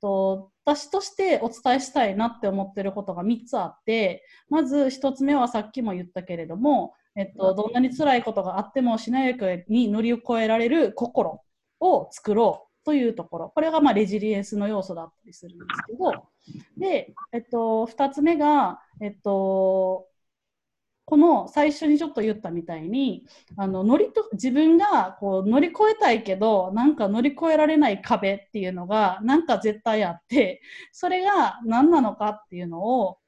と、私としてお伝えしたいなって思ってることが3つあって、まず1つ目はさっきも言ったけれども、えっと、どんなに辛いことがあってもしなやかに乗り越えられる心を作ろうというところ。これがまあレジリエンスの要素だったりするんですけど、で、えっと、2つ目が、えっと、この最初にちょっと言ったみたいにあの乗りと自分がこう乗り越えたいけどなんか乗り越えられない壁っていうのがなんか絶対あってそれが何なのかっていうのを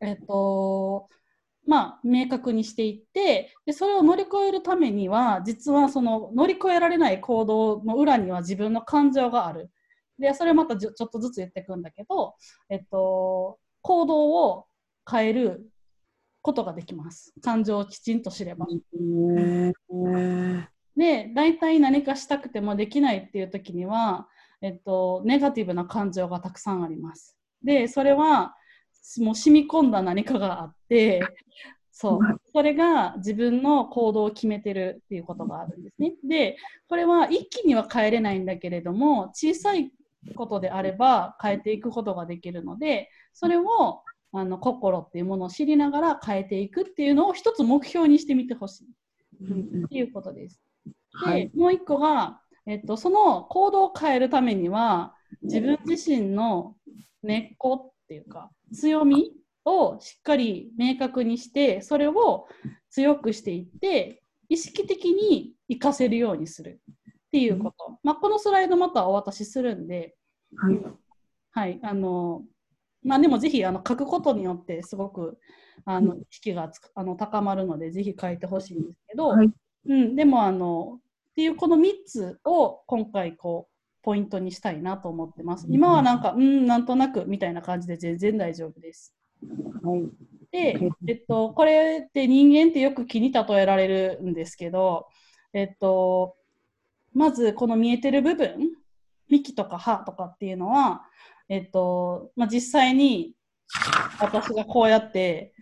えっとまあ、明確にしていってでそれを乗り越えるためには実はその乗り越えられない行動の裏には自分の感情がある。でそれをまたちょっとずつ言っていくんだけど、えっと、行動を変えることができます。感情をきちんと知れば。で、大体何かしたくてもできないっていう時には、えっと、ネガティブな感情がたくさんあります。で、それはもう染み込んだ何かがあって、そう、それが自分の行動を決めてるっていうことがあるんですね。で、これは一気には変えれないんだけれども、小さいことであれば変えていくことができるので、それをあの心っていうものを知りながら変えていくっていうのを一つ目標にしてみてほしい、うん、っていうことです。で、はい、もう一個が、えっと、その行動を変えるためには自分自身の根っこっていうか強みをしっかり明確にしてそれを強くしていって意識的に活かせるようにするっていうこと、まあ、このスライドまたお渡しするんで、はい、はい、あのまあ、でもぜひあの書くことによってすごくあの意識があの高まるのでぜひ書いてほしいんですけど、はい、うん、でもあのっていうこの3つを今回こうポイントにしたいなと思ってます。今はなんか、うん、なんとなくみたいな感じで全然大丈夫です。はい、で、えっと、これって人間ってよく気に例えられるんですけど、えっと、まずこの見えてる部分、幹とか葉とかっていうのは、えっと、まあ、実際に私がこうやって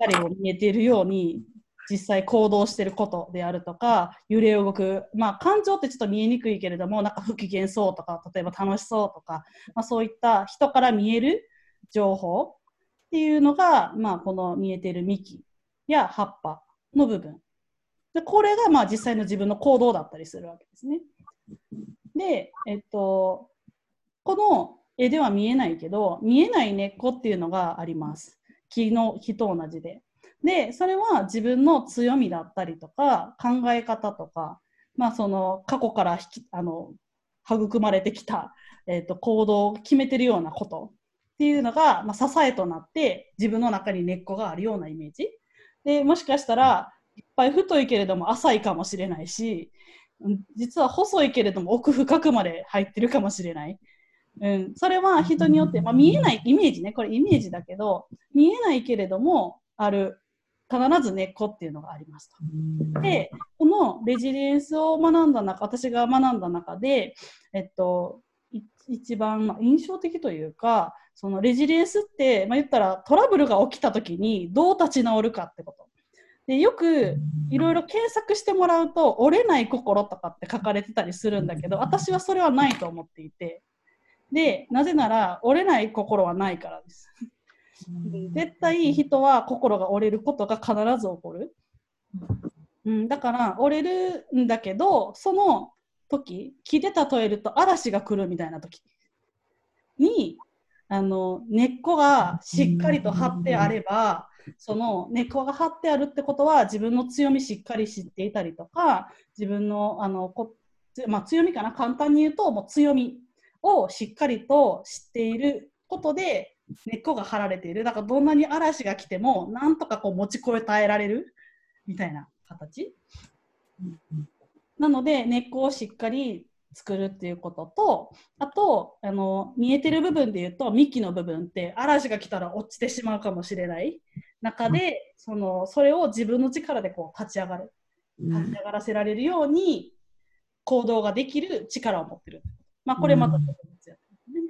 2人を見えているように実際行動していることであるとか揺れ動く、まあ、感情ってちょっと見えにくいけれどもなんか不機嫌そうとか例えば楽しそうとか、まあ、そういった人から見える情報っていうのが、まあ、この見えている幹や葉っぱの部分でこれがまあ実際の自分の行動だったりするわけですね。で、えっと、この絵では見えないけど見えない根っこっていうのがあります。木の木と同じで。でそれは自分の強みだったりとか考え方とか、まあ、その過去から引きあの育まれてきた、えーと、行動を決めてるようなことっていうのが、まあ、支えとなって自分の中に根っこがあるようなイメージ。でもしかしたらいっぱい太いけれども浅いかもしれないし実は細いけれども奥深くまで入ってるかもしれない。うん、それは人によって、まあ、見えないイメージねこれイメージだけど見えないけれどもある必ず根っこっていうのがありますと。でこのレジリエンスを学んだ中私が学んだ中で、えっと、一番、まあ、印象的というかそのレジリエンスって、まあ、言ったらトラブルが起きた時にどう立ち直るかってこと。でよくいろいろ検索してもらうと折れない心とかって書かれてたりするんだけど私はそれはないと思っていてで、なぜなら折れない心はないからです。絶対人は心が折れることが必ず起こる。うん、だから折れるんだけど、その時、木で例えると嵐が来るみたいな時に、あの根っこがしっかりと張ってあれば、その根っこが張ってあるってことは自分の強みしっかり知っていたりとか自分のあのこ、まあ、強みかな簡単に言うともう強みをしっかりと知っていることで根っこが張られている。だからどんなに嵐が来てもなんとかこう持ちこえ耐えられる。みたいな形、なので根っこをしっかり作るっていうこととあとあの見えてる部分で言うと幹の部分って嵐が来たら落ちてしまうかもしれない。中でそのそれを自分の力でこう立ち上がる。立ち上がらせられるように行動ができる力を持ってる。まあ、これまたちょっと